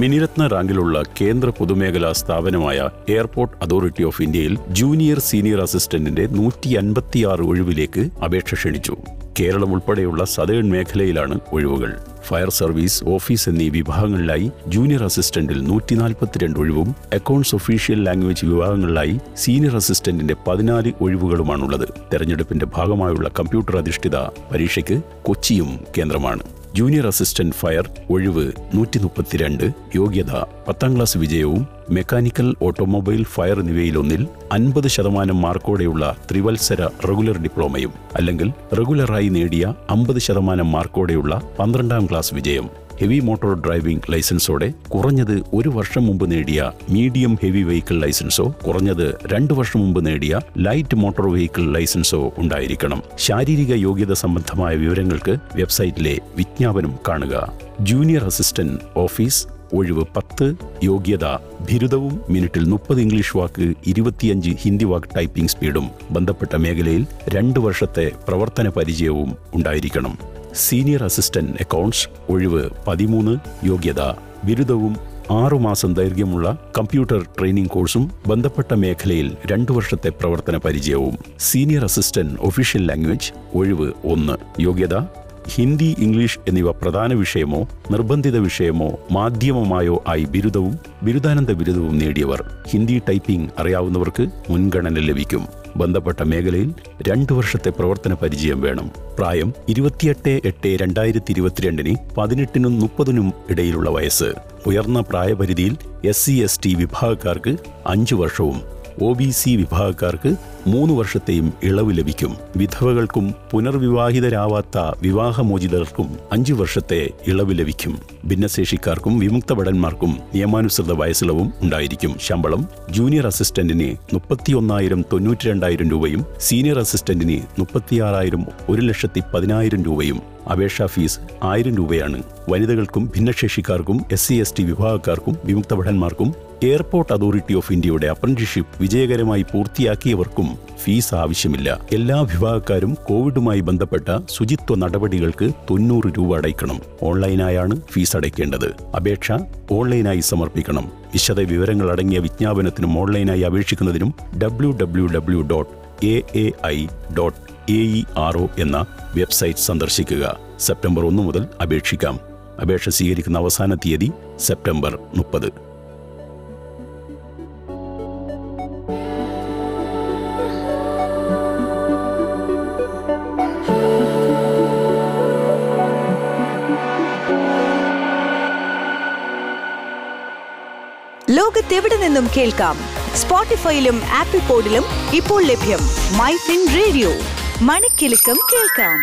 മിനിരത്ന റാങ്കിലുള്ള കേന്ദ്ര പൊതുമേഖലാ സ്ഥാപനമായ എയർപോർട്ട് അതോറിറ്റി ഓഫ് ഇന്ത്യയിൽ ജൂനിയർ സീനിയർ അസിസ്റ്റന്റിന്റെ നൂറ്റി അൻപത്തിയാറ് ഒഴിവിലേക്ക് അപേക്ഷ ക്ഷണിച്ചു. കേരളം ഉൾപ്പെടെയുള്ള സതേൺ മേഖലയിലാണ് ഒഴിവുകൾ. ഫയർ സർവീസ് ഓഫീസ് എന്നീ വിഭാഗങ്ങളിലായി ജൂനിയർ അസിസ്റ്റന്റിൽ നൂറ്റി നാൽപ്പത്തിരണ്ട് ഒഴിവും അക്കൗണ്ട്സ് ഒഫീഷ്യൽ ലാംഗ്വേജ് വിഭാഗങ്ങളിലായി സീനിയർ അസിസ്റ്റന്റിന്റെ പതിനാല് ഒഴിവുകളുമാണുള്ളത്. തെരഞ്ഞെടുപ്പിന്റെ ഭാഗമായുള്ള കമ്പ്യൂട്ടർ അധിഷ്ഠിത പരീക്ഷയ്ക്ക് കൊച്ചിയും കേന്ദ്രമാണ്. ജൂനിയർ അസിസ്റ്റന്റ് ഫയർ ഒഴിവ് നൂറ്റി മുപ്പത്തിരണ്ട് യോഗ്യത പത്താം ക്ലാസ് വിജയവും മെക്കാനിക്കൽ ഓട്ടോമൊബൈൽ ഫയർ എന്നിവയിലൊന്നിൽ അൻപത് ശതമാനം മാർക്കോടെയുള്ള ത്രിവത്സര റെഗുലർ ഡിപ്ലോമയും അല്ലെങ്കിൽ റെഗുലറായി നേടിയ അമ്പത് ശതമാനം മാർക്കോടെയുള്ള പന്ത്രണ്ടാം ക്ലാസ് വിജയം. ഹെവി മോട്ടോർ ഡ്രൈവിംഗ് ലൈസൻസോടെ കുറഞ്ഞത് ഒരു വർഷം മുമ്പ് നേടിയ മീഡിയം ഹെവി വെഹിക്കിൾ ലൈസൻസോ കുറഞ്ഞത് രണ്ട് വർഷം മുമ്പ് നേടിയ ലൈറ്റ് മോട്ടോർ വെഹിക്കിൾ ലൈസൻസോ ഉണ്ടായിരിക്കണം. ശാരീരിക യോഗ്യത സംബന്ധമായ വിവരങ്ങൾക്ക് വെബ്സൈറ്റിലെ വിജ്ഞാപനം കാണുക. ജൂനിയർ അസിസ്റ്റന്റ് ഓഫീസ് ഒഴിവ് പത്ത് യോഗ്യത ബിരുദവും മിനിറ്റിൽ മുപ്പത് ഇംഗ്ലീഷ് വാക്ക് ഇരുപത്തിയഞ്ച് ഹിന്ദി വാക്ക് ടൈപ്പിംഗ് സ്പീഡും ബന്ധപ്പെട്ട മേഖലയിൽ രണ്ട് വർഷത്തെ പ്രവർത്തന പരിചയവും ഉണ്ടായിരിക്കണം. സീനിയർ അസിസ്റ്റന്റ് അക്കൗണ്ട്സ് ഒഴിവ് പതിമൂന്ന് യോഗ്യത ബിരുദവും ആറുമാസം ദൈർഘ്യമുള്ള കമ്പ്യൂട്ടർ ട്രെയിനിംഗ് കോഴ്സും ബന്ധപ്പെട്ട മേഖലയിൽ രണ്ടു വർഷത്തെ പ്രവർത്തന പരിചയവും. സീനിയർ അസിസ്റ്റന്റ് ഒഫീഷ്യൽ ലാംഗ്വേജ് ഒഴിവ് ഒന്ന് യോഗ്യത ഹിന്ദി ഇംഗ്ലീഷ് എന്നിവ പ്രധാന വിഷയമോ നിർബന്ധിത വിഷയമോ മാധ്യമമായോ ആയി ബിരുദവും ബിരുദാനന്ത ബിരുദവും നേടിയവർ. ഹിന്ദി ടൈപ്പിംഗ് അറിയാവുന്നവർക്ക് മുൻഗണന ലഭിക്കും. ബന്ധപ്പെട്ട മേഖലയിൽ രണ്ടു വർഷത്തെ പ്രവർത്തന പരിചയം വേണം. പ്രായം ഇരുപത്തിയെട്ട് എട്ട് രണ്ടായിരത്തി ഇരുപത്തിരണ്ടിന് പതിനെട്ടിനും മുപ്പതിനും ഇടയിലുള്ള വയസ്സ്. ഉയർന്ന പ്രായപരിധിയിൽ എസ് സി എസ് ടി വിഭാഗക്കാർക്ക് അഞ്ചു വർഷവും ഒ ബി സി വിഭാഗക്കാർക്ക് മൂന്ന് വർഷത്തെയും ഇളവ് ലഭിക്കും. വിധവകൾക്കും പുനർവിവാഹിതരാവാത്ത വിവാഹമോചിതർക്കും അഞ്ചു വർഷത്തെ ഇളവ് ലഭിക്കും. ഭിന്നശേഷിക്കാർക്കും വിമുക്ത ഭടന്മാർക്കും നിയമാനുസൃത വയസ്സിളവും ഉണ്ടായിരിക്കും. ശമ്പളം ജൂനിയർ അസിസ്റ്റന്റിന് മുപ്പത്തിയൊന്നായിരം തൊണ്ണൂറ്റി രണ്ടായിരം രൂപയും സീനിയർ അസിസ്റ്റന്റിന് മുപ്പത്തിയാറായിരം ഒരു ലക്ഷത്തി പതിനായിരം രൂപയും അപേക്ഷാ ഫീസ് ആയിരം രൂപയാണ്. വനിതകൾക്കും ഭിന്നശേഷിക്കാർക്കും എസ് സി എസ് ടി വിഭാഗക്കാർക്കും വിമുക്ത ഭടന്മാർക്കും എയർപോർട്ട് അതോറിറ്റി ഓഫ് ഇന്ത്യയുടെ അപ്രന്റിഷിപ്പ് വിജയകരമായി പൂർത്തിയാക്കിയവർക്കും ഫീസ് ആവശ്യമില്ല. എല്ലാ വിഭാഗക്കാരും കോവിഡുമായി ബന്ധപ്പെട്ട ശുചിത്വ നടപടികൾക്ക് തൊണ്ണൂറ് രൂപ അടയ്ക്കണം. ഓൺലൈനായാണ് ഫീസ് അടയ്ക്കേണ്ടത്. അപേക്ഷ ഓൺലൈനായി സമർപ്പിക്കണം. വിശദ വിവരങ്ങൾ അടങ്ങിയ വിജ്ഞാപനത്തിനും ഓൺലൈനായി അപേക്ഷിക്കുന്നതിനും W W W dot A A I dot A E R O എന്ന വെബ്സൈറ്റ് സന്ദർശിക്കുക. സെപ്റ്റംബർ ഒന്ന് മുതൽ അപേക്ഷിക്കാം. അപേക്ഷ സ്വീകരിക്കുന്ന അവസാന തീയതി സെപ്റ്റംബർ മുപ്പത്. ലോകത്തെവിടെ നിന്നും കേൾക്കാം? സ്പോട്ടിഫൈയിലും ആപ്പിൾ പോഡിലും ഇപ്പോൾ ലഭ്യം. മൈ ഫിൻ റേഡിയോ മണിക്കെലക്കം കേൾക്കാം